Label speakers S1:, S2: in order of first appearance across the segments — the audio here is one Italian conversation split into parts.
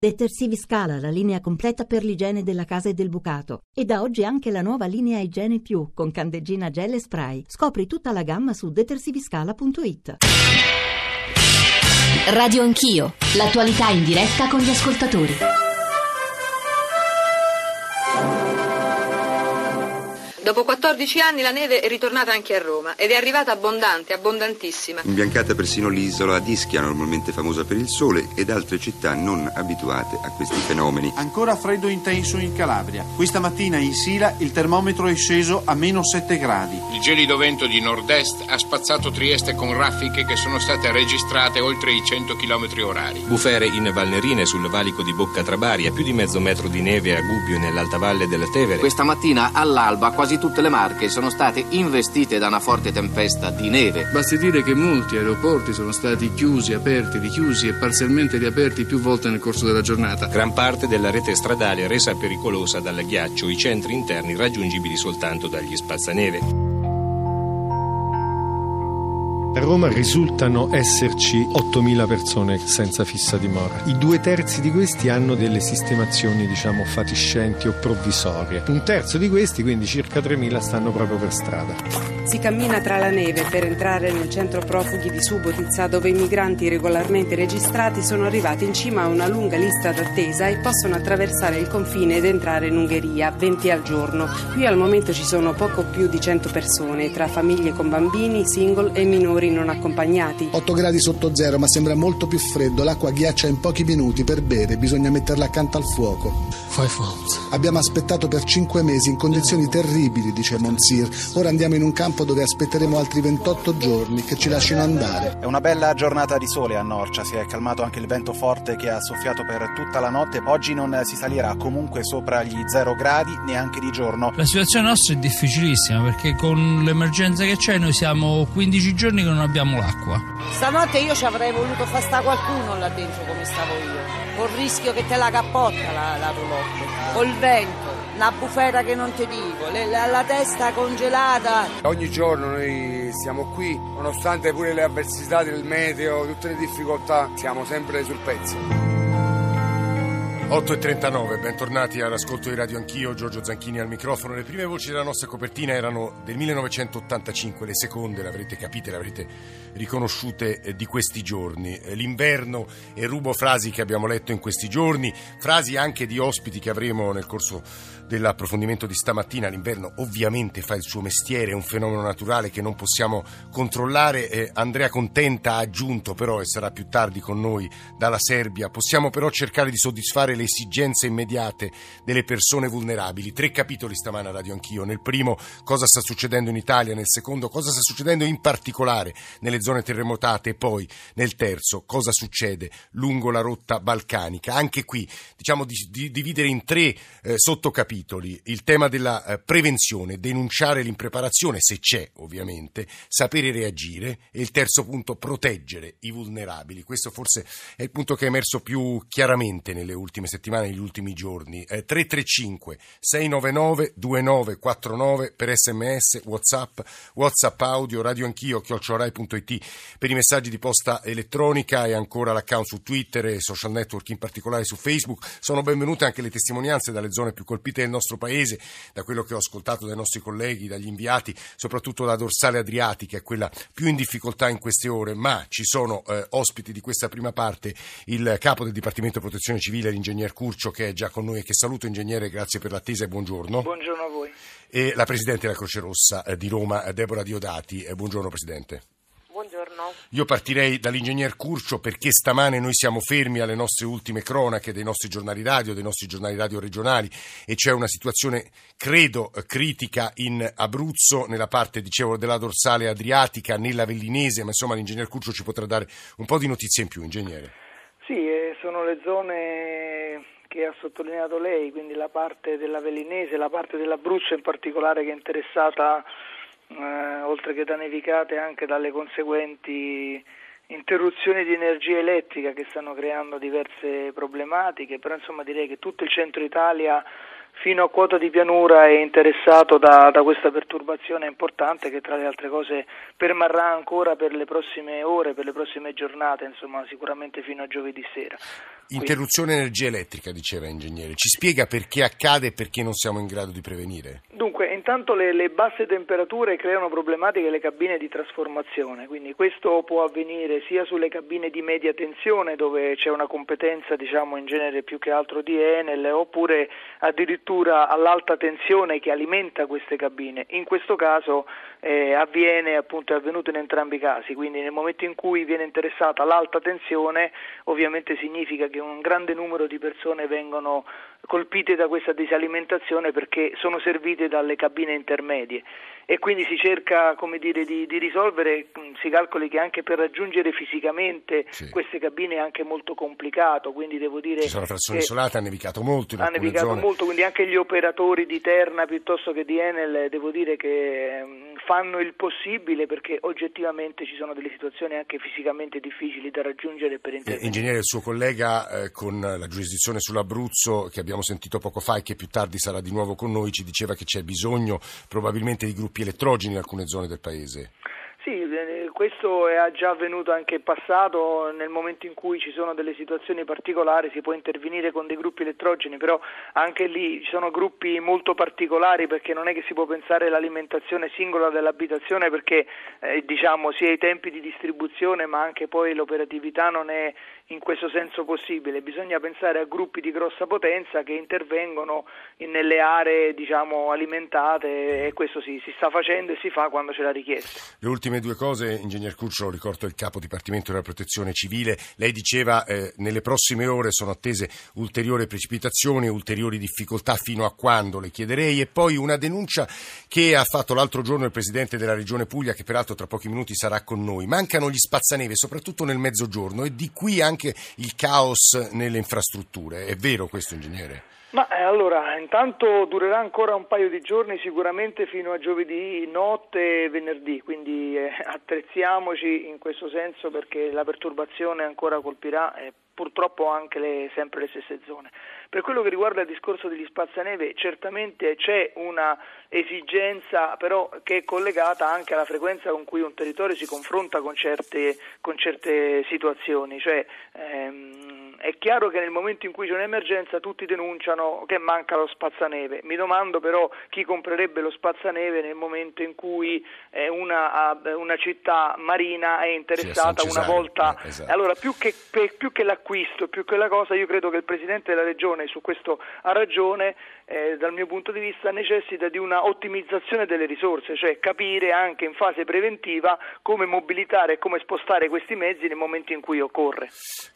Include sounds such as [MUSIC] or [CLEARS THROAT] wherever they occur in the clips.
S1: Detersivi Scala, la linea completa per l'igiene della casa e del bucato. E da oggi anche la nuova linea Igiene Più con candeggina gel e spray. Scopri tutta la gamma su detersiviscala.it.
S2: Radio Anch'io, l'attualità in diretta con gli ascoltatori.
S3: Dopo 14 anni la neve è ritornata anche a Roma ed è arrivata abbondante, abbondantissima.
S4: Imbiancata persino l'isola di Ischia, normalmente famosa per il sole, ed altre città non abituate a questi fenomeni.
S5: Ancora freddo intenso in Calabria. Questa mattina in Sila il termometro è sceso a meno 7 gradi.
S6: Il gelido vento di nord-est ha spazzato Trieste con raffiche che sono state registrate oltre i 100 km orari.
S7: Bufere in Valnerine sul valico di Bocca Trabari, a più di mezzo metro di neve a Gubbio e nell'alta valle della Tevere.
S8: Questa mattina all'alba quasi tutte le Marche sono state investite da una forte tempesta di neve.
S9: Basti dire che molti aeroporti sono stati chiusi, aperti, richiusi e parzialmente riaperti più volte nel corso della giornata.
S7: Gran parte della rete stradale resa pericolosa dal ghiaccio, i centri interni raggiungibili soltanto dagli spazzaneve.
S10: A Roma risultano esserci 8.000 persone senza fissa dimora. I due terzi di questi hanno delle sistemazioni, diciamo, fatiscenti o provvisorie. Un terzo di questi, quindi circa 3.000, stanno proprio per strada.
S11: Si cammina tra la neve per entrare nel centro profughi di Subotizza, dove i migranti regolarmente registrati sono arrivati in cima a una lunga lista d'attesa e possono attraversare il confine ed entrare in Ungheria, 20 al giorno. Qui al momento ci sono poco più di 100 persone, tra famiglie con bambini, single e minori non accompagnati.
S12: 8 gradi sotto zero, ma sembra molto più freddo. L'acqua ghiaccia in pochi minuti per bere, bisogna metterla accanto al fuoco. Abbiamo aspettato per 5 mesi in condizioni terribili, dice Monsir. Ora andiamo in un campo dove aspetteremo altri 28 giorni che ci lasciano andare.
S13: È una bella giornata di sole a Norcia, si è calmato anche il vento forte che ha soffiato per tutta la notte. Oggi non si salirà comunque sopra gli 0 gradi neanche di giorno.
S14: La situazione nostra è difficilissima perché con l'emergenza che c'è noi siamo 15 giorni che non abbiamo l'acqua.
S15: Stanotte io ci avrei voluto far sta qualcuno là dentro come stavo io, col rischio che te la cappotta la, la roulotte, col vento, una bufera che non ti dico, le, la, la testa congelata.
S16: Ogni giorno noi siamo qui, nonostante pure le avversità del meteo, tutte le difficoltà, siamo sempre sul pezzo.
S17: 8.39, bentornati all'ascolto di Radio Anch'io, Giorgio Zanchini al microfono. Le prime voci della nostra copertina erano del 1985, le seconde le avrete capite, le avrete riconosciute eh, di questi giorni. Eh, l'inverno e rubo frasi che abbiamo letto in questi giorni, frasi anche di ospiti che avremo nel corso dell'approfondimento di stamattina. L'inverno ovviamente fa il suo mestiere, è un fenomeno naturale che non possiamo controllare. Eh, Andrea Contenta ha aggiunto però, e sarà più tardi con noi dalla Serbia, possiamo però cercare di soddisfare le esigenze immediate delle persone vulnerabili. Tre capitoli stamane a Radio Anch'io. Nel primo cosa sta succedendo in Italia, nel secondo cosa sta succedendo in particolare nelle zone terremotate e poi nel terzo cosa succede lungo la rotta balcanica. Anche qui diciamo di, di dividere in tre eh, sottocapitoli il tema della eh, prevenzione, denunciare l'impreparazione se c'è ovviamente, sapere reagire e il terzo punto proteggere i vulnerabili. Questo forse è il punto che è emerso più chiaramente nelle ultime settimane, negli ultimi giorni. Eh, 335 699 2949 per sms, whatsapp, whatsapp audio, radio anch'io, chiocciorai.it per i messaggi di posta elettronica e ancora l'account su Twitter e social network in particolare su Facebook. Sono benvenute anche le testimonianze dalle zone più colpite del nostro paese, da quello che ho ascoltato dai nostri colleghi, dagli inviati, soprattutto la dorsale adriatica, è quella più in difficoltà in queste ore, ma ci sono eh, ospiti di questa prima parte il capo del Dipartimento Protezione Civile, l'ingegner Curcio, che è già con noi e che saluto ingegnere, grazie per l'attesa e buongiorno.
S18: Buongiorno a voi.
S17: E la Presidente della Croce Rossa eh, di Roma, eh, Deborah Diodati. Eh, buongiorno Presidente.
S18: Buongiorno.
S17: Io partirei dall'ingegner Curcio perché stamane noi siamo fermi alle nostre ultime cronache dei nostri giornali radio, dei nostri giornali radio regionali e c'è una situazione, credo, critica in Abruzzo, nella parte, dicevo, della dorsale adriatica, nella Vellinese, ma insomma l'ingegner Curcio ci potrà dare un po' di notizie in più, ingegnere.
S18: Sì, eh, sono le zone che ha sottolineato lei, quindi la parte della Vellinese, la parte dell'Abruzzo in particolare che è interessata eh, oltre che da nevicate anche dalle conseguenti interruzioni di energia elettrica che stanno creando diverse problematiche, però insomma direi che tutto il centro Italia fino a quota di pianura è interessato da, da, questa perturbazione importante che tra le altre cose permarrà ancora per le prossime ore, per le prossime giornate, insomma sicuramente fino a giovedì sera.
S17: Interruzione energia elettrica, diceva ingegnere. Ci spiega perché accade e perché non siamo in grado di prevenire?
S18: Dunque, intanto le, le basse temperature creano problematiche alle cabine di trasformazione, quindi questo può avvenire sia sulle cabine di media tensione dove c'è una competenza diciamo in genere più che altro di Enel oppure addirittura all'alta tensione che alimenta queste cabine. In questo caso eh, avviene appunto è avvenuto in entrambi i casi, quindi nel momento in cui viene interessata l'alta tensione ovviamente significa che un grande numero di persone vengono colpite da questa disalimentazione perché sono servite dalle cabine intermedie e quindi si cerca dire, di, di, risolvere, mm, si calcoli che anche per raggiungere fisicamente sì. queste cabine è anche molto complicato, quindi devo dire...
S17: Ci sono frazioni isolate, ha nevicato molto in
S18: Ha nevicato
S17: zone.
S18: molto, quindi anche gli operatori di Terna piuttosto che di Enel devo dire che mm, fanno il possibile perché oggettivamente ci sono delle situazioni anche fisicamente difficili da raggiungere per intervenire.
S17: Eh, ingegnere, il suo collega eh, con la giurisdizione sull'Abruzzo che abbiamo sentito poco fa e che più tardi sarà di nuovo con noi ci diceva che c'è bisogno probabilmente di gruppi elettrogeni in alcune zone del paese.
S18: Sì, eh, questo è già avvenuto anche in passato, nel momento in cui ci sono delle situazioni particolari si può intervenire con dei gruppi elettrogeni, però anche lì ci sono gruppi molto particolari perché non è che si può pensare all'alimentazione singola dell'abitazione perché eh, diciamo sia i tempi di distribuzione ma anche poi l'operatività non è in questo senso possibile, bisogna pensare a gruppi di grossa potenza che intervengono in, nelle aree diciamo, alimentate e questo sì, si sta facendo e si fa quando c'è la richiesta.
S17: Le ultime due cose, ingegner Curcio, ricordo il capo dipartimento della protezione civile, lei diceva eh, nelle prossime ore sono attese ulteriori precipitazioni, ulteriori difficoltà fino a quando, le chiederei, e poi una denuncia che ha fatto l'altro giorno il presidente della regione Puglia, che peraltro tra pochi minuti sarà con noi. Mancano gli spazzaneve, soprattutto nel mezzogiorno, e di qui anche anche il caos nelle infrastrutture. È vero questo, ingegnere?
S18: Ma eh, allora, intanto durerà ancora un paio di giorni, sicuramente fino a giovedì notte e venerdì, quindi eh, [LAUGHS] attrezziamoci in questo senso perché la perturbazione ancora colpirà eh, purtroppo anche le, sempre le stesse zone. Per quello che riguarda il discorso degli spazzaneve, certamente c'è una esigenza però che è collegata anche alla frequenza con cui un territorio si confronta con certe, con certe situazioni, cioè, ehm, è chiaro che nel momento in cui c'è un'emergenza tutti denunciano che manca lo spazzaneve. Mi domando però chi comprerebbe lo spazzaneve nel momento in cui eh, una, una città marina è interessata una volta. Eh, esatto. Allora, più che, più che l'acquisto, più che la cosa, io credo che il Presidente della Regione su questo ha ragione, eh, dal mio punto di vista necessita di una ottimizzazione delle risorse, cioè capire anche in fase preventiva come mobilitare e come spostare questi mezzi nel momento in cui occorre.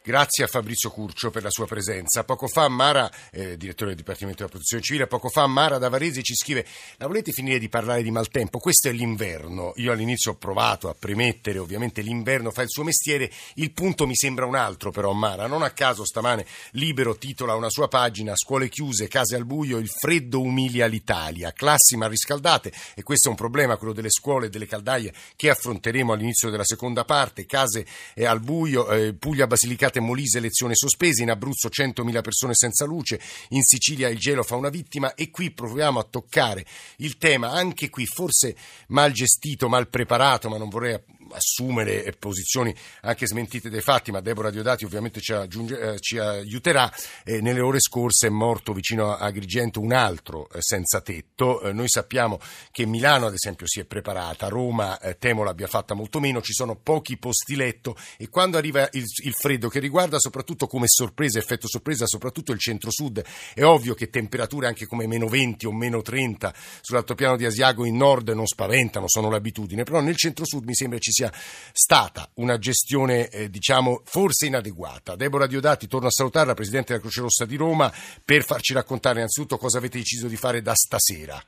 S17: Grazie a Fabrizio Curcio per la sua presenza. Poco fa Mara, eh, direttore del Dipartimento della Protezione Civile, poco fa Mara da Varese ci scrive la volete finire di parlare di maltempo? Questo è l'inverno. Io all'inizio ho provato a premettere, ovviamente l'inverno fa il suo mestiere, il punto mi sembra un altro però Mara. Non a caso stamane Libero titola una sua pagina Scuole chiuse, case al buio, il freddo umilia l'Italia. Classi mal riscaldate e questo è un problema, quello delle scuole e delle caldaie che affronteremo all'inizio della seconda parte. Case eh, al buio, eh, Puglia, Basilicata e Molise, lezione sospese, in Abruzzo 100.000 persone senza luce, in Sicilia il gelo fa una vittima e qui proviamo a toccare il tema, anche qui forse mal gestito, mal preparato, ma non vorrei assumere posizioni anche smentite dai fatti, ma Deborah Diodati ovviamente ci, aggiunge, eh, ci aiuterà. Nelle ore scorse è morto vicino a Agrigento un altro eh, senza tetto. Eh, noi sappiamo che Milano, ad esempio, si è preparata, Roma temo l'abbia fatta molto meno, ci sono pochi posti letto e quando arriva il, il freddo che riguarda soprattutto come sorpresa, effetto sorpresa, soprattutto il centro-sud, è ovvio che temperature anche come meno 20 o meno 30 sull'altopiano di Asiago in nord non spaventano, sono l'abitudine, però nel centro-sud mi sembra ci sia sia stata una gestione, eh, diciamo, forse inadeguata. Deborah Diodati, torno a salutare la Presidente della Croce Rossa di Roma per farci raccontare innanzitutto cosa avete deciso di fare da stasera.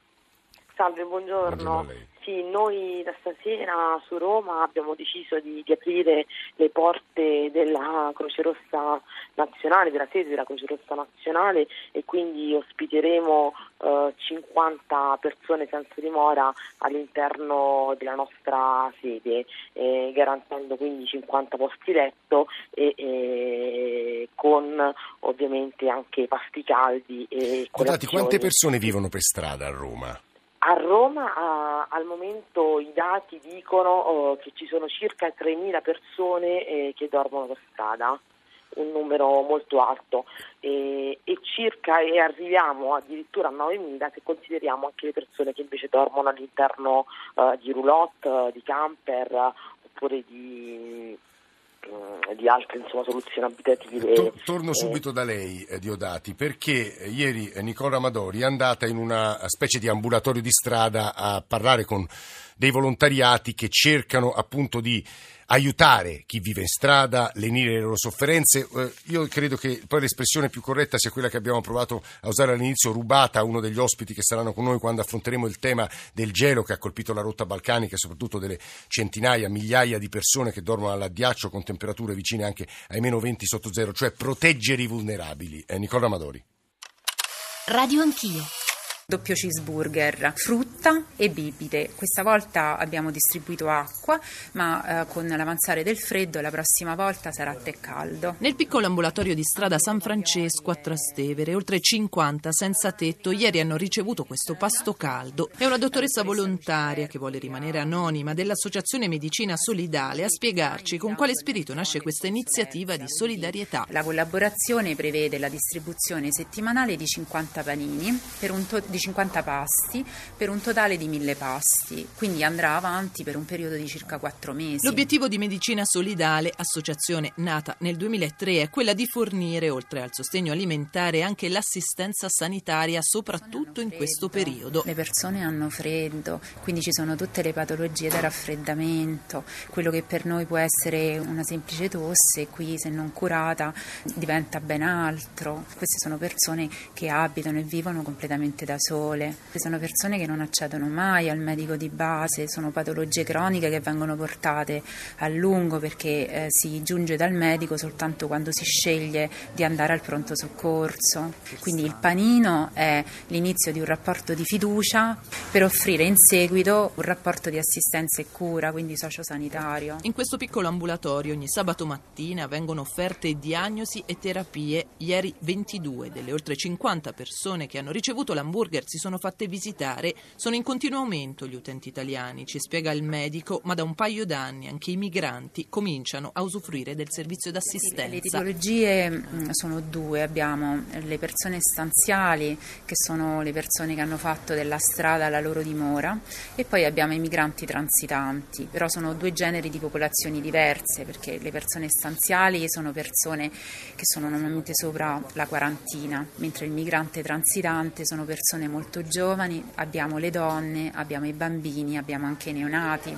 S19: Salve, buongiorno. buongiorno Sì, noi da stasera su Roma abbiamo deciso di, di, aprire le porte della Croce Rossa Nazionale, della sede della Croce Rossa Nazionale e quindi ospiteremo eh, 50 persone senza dimora all'interno della nostra sede, eh, garantendo quindi 50 posti letto e, e con ovviamente anche pasti caldi e
S17: Guardate, quante persone vivono per strada a Roma?
S19: A Roma a, al momento i dati dicono oh, che ci sono circa 3.000 persone eh, che dormono per strada, un numero molto alto e, e, circa e arriviamo addirittura a 9.000 se consideriamo anche le persone che invece dormono all'interno uh, di roulotte, di camper oppure di eh, di altre insomma, soluzioni abitative.
S17: Torno subito da lei, eh, Diodati, perché eh, ieri Nicola Amadori è andata in una specie di ambulatorio di strada a parlare con dei volontariati che cercano appunto di aiutare chi vive in strada, lenire le loro sofferenze. Eh, io credo che poi l'espressione più corretta sia quella che abbiamo provato a usare all'inizio, rubata a uno degli ospiti che saranno con noi quando affronteremo il tema del gelo che ha colpito la rotta balcanica e soprattutto delle centinaia, migliaia di persone che dormono all'addiaccio con temperature vicine anche ai meno 20 sotto zero, cioè proteggere i vulnerabili. Eh, Nicola Amadori.
S2: Radio Anch'io
S20: doppio cheeseburger, frutta e bibite. Questa volta abbiamo distribuito acqua, ma eh, con l'avanzare del freddo la prossima volta sarà tè caldo.
S21: Nel piccolo ambulatorio di strada San Francesco a Trastevere, oltre 50 senza tetto ieri hanno ricevuto questo pasto caldo. È una dottoressa volontaria che vuole rimanere anonima dell'Associazione Medicina Solidale a spiegarci con quale spirito nasce questa iniziativa di solidarietà.
S20: La collaborazione prevede la distribuzione settimanale di 50 panini per un to- di 50 pasti per un totale di 1000 pasti, quindi andrà avanti per un periodo di circa 4 mesi.
S21: L'obiettivo di Medicina Solidale, associazione nata nel 2003, è quella di fornire, oltre al sostegno alimentare, anche l'assistenza sanitaria, soprattutto in questo periodo.
S20: Le persone hanno freddo, quindi ci sono tutte le patologie da raffreddamento, quello che per noi può essere una semplice tosse, qui se non curata diventa ben altro. Queste sono persone che abitano e vivono completamente da sole. Sono persone che non accedono mai al medico di base, sono patologie croniche che vengono portate a lungo perché eh, si giunge dal medico soltanto quando si sceglie di andare al pronto soccorso. Quindi il panino è l'inizio di un rapporto di fiducia per offrire in seguito un rapporto di assistenza e cura, quindi sociosanitario.
S21: In questo piccolo ambulatorio ogni sabato mattina vengono offerte diagnosi e terapie. Ieri 22 delle oltre 50 persone che hanno ricevuto l'hamburger hamburger si sono fatte visitare, sono in continuo aumento gli utenti italiani, ci spiega il medico, ma da un paio d'anni anche i migranti cominciano a usufruire del servizio d'assistenza.
S20: Le tipologie mm, sono due, abbiamo le persone stanziali, che sono le persone che hanno fatto della strada la loro dimora, e poi abbiamo i migranti transitanti, però sono due generi di popolazioni diverse, perché le persone stanziali sono persone che sono normalmente sopra la quarantina, mentre il migrante transitante sono persone persone molto giovani, abbiamo le donne, abbiamo i bambini, abbiamo anche i neonati.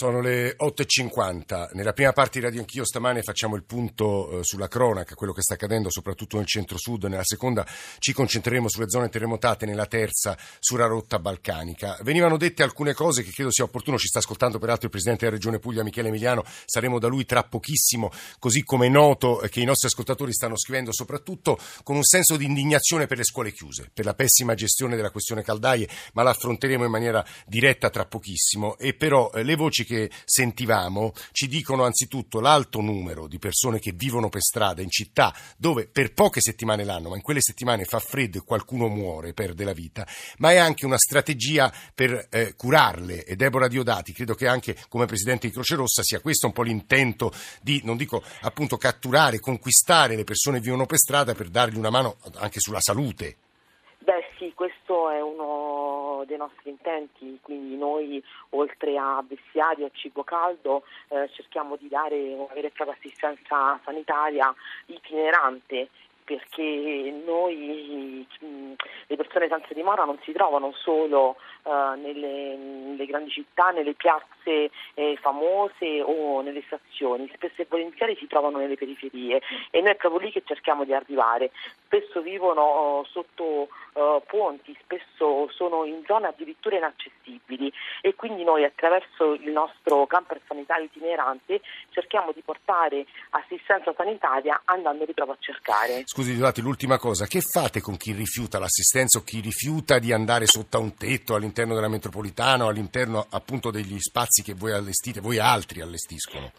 S17: Sono le 8.50. Nella prima parte di Radio Anch'io stamane facciamo il punto eh, sulla cronaca, quello che sta accadendo soprattutto nel centro-sud. Nella seconda ci concentreremo sulle zone terremotate, nella terza sulla rotta balcanica. Venivano dette alcune cose che credo sia opportuno. Ci sta ascoltando peraltro il Presidente della Regione Puglia, Michele Emiliano. Saremo da lui tra pochissimo, così come è noto eh, che i nostri ascoltatori stanno scrivendo soprattutto con un senso di indignazione per le scuole chiuse, per la pessima gestione della questione caldaie, ma la affronteremo in maniera diretta tra pochissimo. E però eh, le voci che sentivamo ci dicono anzitutto l'alto numero di persone che vivono per strada in città dove per poche settimane l'anno, ma in quelle settimane fa freddo e qualcuno muore, perde la vita, ma è anche una strategia per eh, curarle. E Deborah Diodati, credo che anche come Presidente di Croce Rossa sia questo un po' l'intento di, non dico appunto catturare, conquistare le persone che vivono per strada per dargli una mano anche sulla salute.
S19: Beh sì, questo è uno dei nostri intenti, quindi noi oltre a vestiario e cibo caldo eh, cerchiamo di dare una vera e propria assistenza sanitaria itinerante perché noi, le persone senza dimora non si trovano solo uh, nelle, nelle, grandi città, nelle piazze eh, famose o nelle stazioni, spesso e volentieri si trovano nelle periferie e noi è proprio lì che cerchiamo di arrivare. Spesso vivono uh, sotto uh, ponti, spesso sono in zone addirittura inaccessibili e quindi noi attraverso il nostro camper sanitario itinerante cerchiamo di portare assistenza sanitaria andandoli proprio a cercare.
S17: Scusi, Dudati, l'ultima cosa, che fate con chi rifiuta l'assistenza o chi rifiuta di andare sotto a un tetto all'interno della metropolitana o all'interno appunto degli spazi che voi allestite, voi altri allestiscono?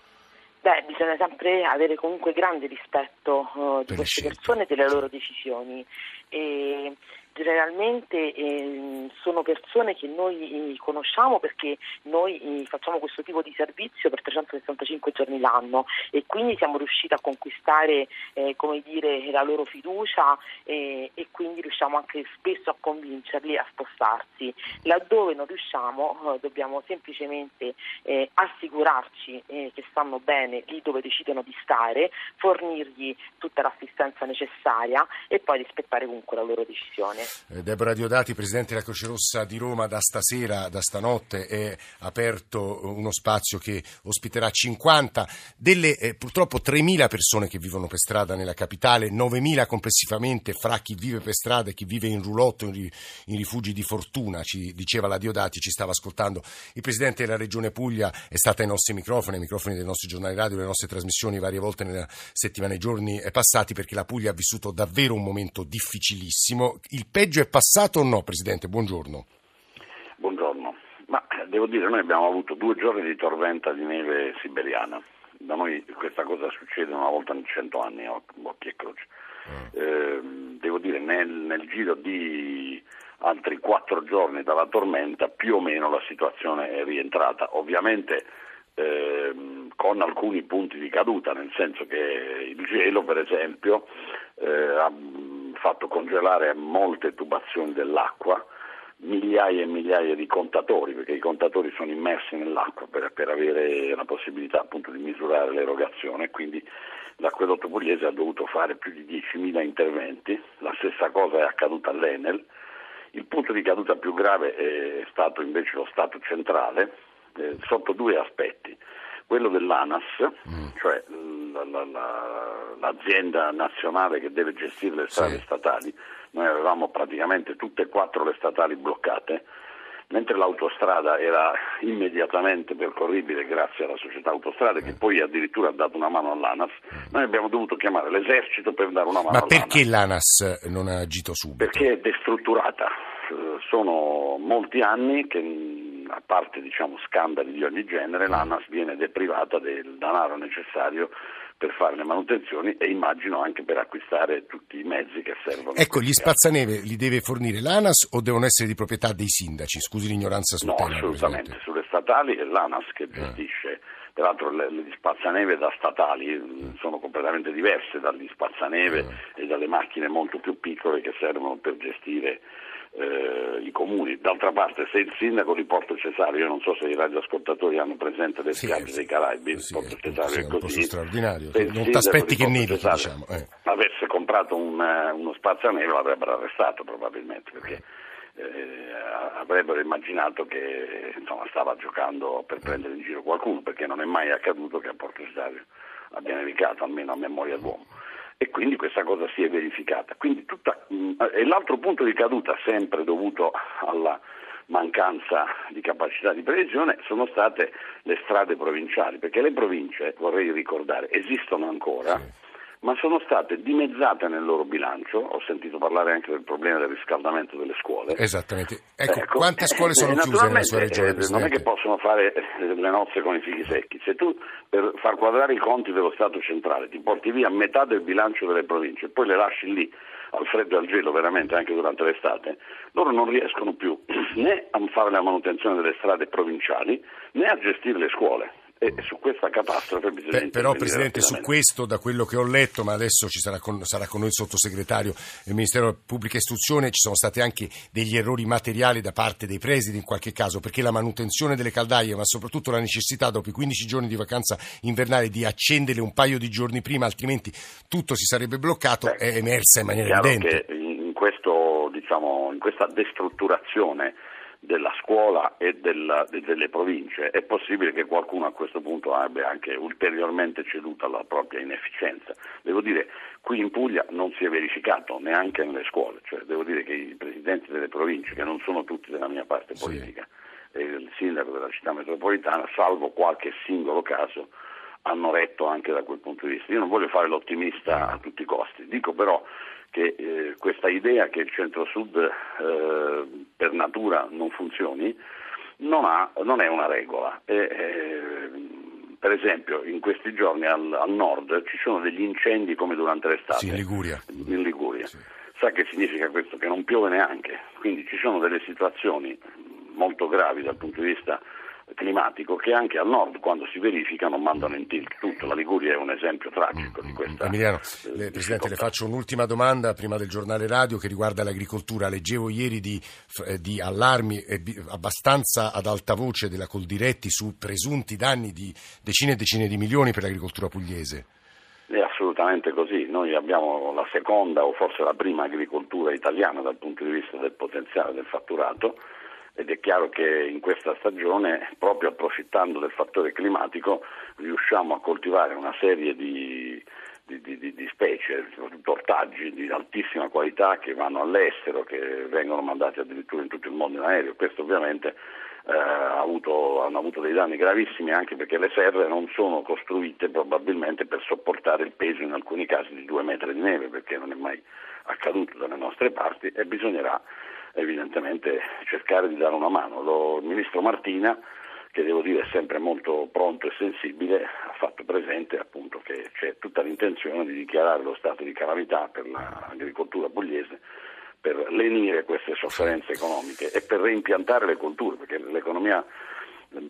S19: Beh, bisogna sempre avere comunque grande rispetto uh, di queste persone e delle loro decisioni. E generalmente eh, sono persone che noi eh, conosciamo perché noi eh, facciamo questo tipo di servizio per 365 giorni l'anno e quindi siamo riusciti a conquistare eh, dire, la loro fiducia e quindi riusciamo anche spesso a convincerli a spostarsi. Laddove non riusciamo dobbiamo semplicemente assicurarci che stanno bene lì dove decidono di stare, fornirgli tutta l'assistenza necessaria e poi rispettare comunque la loro decisione.
S17: Eh, Deborah Diodati, Presidente della Croce Rossa di Roma, da stasera, da stanotte è aperto uno spazio che ospiterà 50 delle eh, purtroppo 3.000 persone che vivono per strada nella capitale, 9.000 complessivamente fra chi vive per strada e chi vive in roulotte, in, rifugi di fortuna, ci diceva la Diodati, ci stava ascoltando. Il Presidente della Regione Puglia è stata ai nostri microfoni, ai microfoni dei nostri giornali radio, delle nostre trasmissioni varie volte nella settimana e giorni passati perché la Puglia ha vissuto davvero un momento difficilissimo. Il peggio è passato o no, Presidente? Buongiorno.
S22: Buongiorno. Ma devo dire, noi abbiamo avuto due giorni di tormenta di neve siberiana. Da noi questa cosa succede una volta in cento anni, occhi e croce. Mm. Eh, devo dire, nel, nel giro di altri quattro giorni dalla tormenta più o meno la situazione è rientrata. Ovviamente eh, con alcuni punti di caduta, nel senso che il gelo, per esempio, eh, fatto congelare molte tubazioni dell'acqua, migliaia e migliaia di contatori, perché i contatori sono immersi nell'acqua per, per avere la possibilità appunto di misurare l'erogazione, quindi l'acquedotto pugliese ha dovuto fare più di 10.000 interventi, la stessa cosa è accaduta all'Enel, il punto di caduta più grave è stato invece lo Stato centrale, eh, sotto due aspetti, quello dell'ANAS, mm. cioè la, la, la, l'azienda nazionale che deve gestire le strade sì. statali, noi avevamo praticamente tutte e quattro le statali bloccate, mentre l'autostrada era immediatamente percorribile grazie alla società autostrade che poi addirittura ha dato una mano all'ANAS, noi abbiamo dovuto chiamare l'esercito per dare una mano
S17: Ma perché l'ANAS non ha agito subito?
S22: Perché è destrutturata, sono molti anni che a parte diciamo, scandali di ogni genere, l'ANAS viene deprivata del denaro necessario per fare le manutenzioni e immagino anche per acquistare tutti i mezzi che servono.
S17: Ecco, gli spazzaneve li deve fornire l'ANAS o devono essere di proprietà dei sindaci? Scusi l'ignoranza sul
S22: no,
S17: tema.
S22: No, assolutamente, sulle statali è l'ANAS che eh. gestisce. Eh. Peraltro le, le spazzaneve da statali eh. sono completamente diverse dagli spazzaneve eh. e dalle macchine molto più piccole che servono per gestire eh, i comuni. D'altra parte, se il sindaco di Porto Cesario, io non so se i radioascoltatori hanno presente le spiagge sì, dei Caraibi, sì, Porto Cesario sì, è così.
S17: straordinario. Non ti aspetti che nevi, diciamo.
S22: Eh. Avesse comprato un, uh, uno spazzaneve l'avrebbero arrestato probabilmente perché eh, avrebbero immaginato che insomma, stava giocando per prendere in giro qualcuno perché non è mai accaduto che a Porto Cesario abbia nevicato, almeno a memoria d'uomo e quindi questa cosa si è verificata. Tutta, mm, e l'altro punto di caduta, sempre dovuto alla mancanza di capacità di previsione, sono state le strade provinciali, perché le province, vorrei ricordare, esistono ancora. Sì ma sono state dimezzate nel loro bilancio. Ho sentito parlare anche del problema del riscaldamento delle scuole.
S17: Esattamente. Ecco, ecco quante scuole sono eh, chiuse nella sua regione?
S22: Eh, non è che possono fare eh, le nozze con i fighi secchi. Se tu per far quadrare i conti dello Stato centrale ti porti via metà del bilancio delle province e poi le lasci lì al freddo e al gelo veramente anche durante l'estate, loro non riescono più [CLEARS THROAT] né a fare la manutenzione delle strade provinciali né a gestire le scuole e su questa catastrofe bisogna
S17: Beh, Però Presidente, su questo, da quello che ho letto, ma adesso ci sarà con, sarà con noi il sottosegretario del Ministero della Pubblica Istruzione, ci sono stati anche degli errori materiali da parte dei presidi in qualche caso, perché la manutenzione delle caldaie, ma soprattutto la necessità dopo i 15 giorni di vacanza invernale di accenderle un paio di giorni prima, altrimenti tutto si sarebbe bloccato, Beh, è emersa in maniera evidente.
S22: In, questo, diciamo, in questa destrutturazione della scuola e della, delle province, è possibile che qualcuno a questo punto abbia anche ulteriormente ceduto alla propria inefficienza. Devo dire, qui in Puglia non si è verificato neanche nelle scuole, cioè devo dire che i presidenti delle province, che non sono tutti della mia parte politica, sì. e il sindaco della città metropolitana, salvo qualche singolo caso, hanno retto anche da quel punto di vista. Io non voglio fare l'ottimista a tutti i costi, dico però che eh, questa idea che il centro-sud eh, per natura non funzioni non, ha, non è una regola. E, eh, per esempio in questi giorni al, al, nord ci sono degli incendi come durante l'estate.
S17: Sì, in Liguria.
S22: In Liguria. Sì. Sa che significa questo? Che non piove neanche, quindi ci sono delle situazioni molto gravi dal punto di vista climatico che anche al nord quando si verificano mandano in tilt tutto. La Liguria è un esempio tragico di questa.
S17: Emiliano, eh, Presidente, le faccio un'ultima domanda prima del giornale radio che riguarda l'agricoltura. Leggevo ieri di, eh, di allarmi eh, abbastanza ad alta voce della Coldiretti su presunti danni di decine e decine di milioni per l'agricoltura pugliese.
S22: È assolutamente così, noi abbiamo la seconda o forse la prima agricoltura italiana dal punto di vista del potenziale del fatturato ed è chiaro che in questa stagione, proprio approfittando del fattore climatico, riusciamo a coltivare una serie di, di, di, di specie, ortaggi di altissima qualità che vanno all'estero, che vengono mandati addirittura in tutto il mondo in aereo. Questo ovviamente eh, avuto, hanno avuto dei danni gravissimi anche perché le serre non sono costruite probabilmente per sopportare il peso in alcuni casi di due metri di neve, perché non è mai accaduto dalle nostre parti e bisognerà evidentemente cercare di dare una mano. Lo, il ministro Martina, che devo dire è sempre molto pronto e sensibile, ha fatto presente appunto che c'è tutta l'intenzione di dichiarare lo stato di calamità per l'agricoltura pugliese per lenire queste sofferenze economiche e per reimpiantare le colture, perché l'economia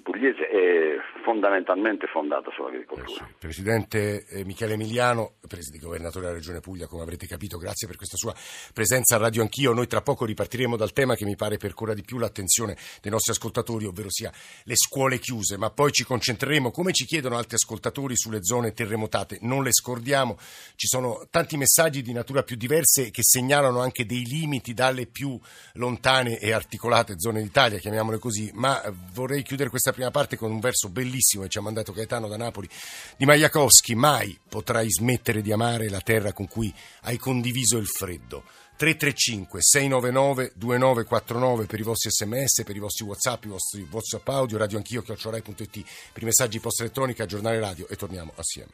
S22: pugliese è fondamentalmente fondata sull'agricoltura.
S17: Eh Presidente eh, Michele Emiliano, Presidente governatore della Regione Puglia, come avrete capito, grazie per questa sua presenza a Radio Anch'io. Noi tra poco ripartiremo dal tema che mi pare percorra di più l'attenzione dei nostri ascoltatori, ovvero sia le scuole chiuse, ma poi ci concentreremo, come ci chiedono altri ascoltatori, sulle zone terremotate. Non le scordiamo, ci sono tanti messaggi di natura più diverse che segnalano anche dei limiti dalle più lontane e articolate zone d'Italia, chiamiamole così, ma vorrei chiudere questa prima parte con un verso bellissimo che ci ha mandato Gaetano da Napoli di Majakowski. Mai potrai smettere di amare la terra con cui hai condiviso il freddo. 335 699 2949 per i vostri sms, per i vostri whatsapp, i vostri whatsapp audio, radio anch'io, chiocciorai.it, per i messaggi post elettronica, giornale radio e torniamo assieme.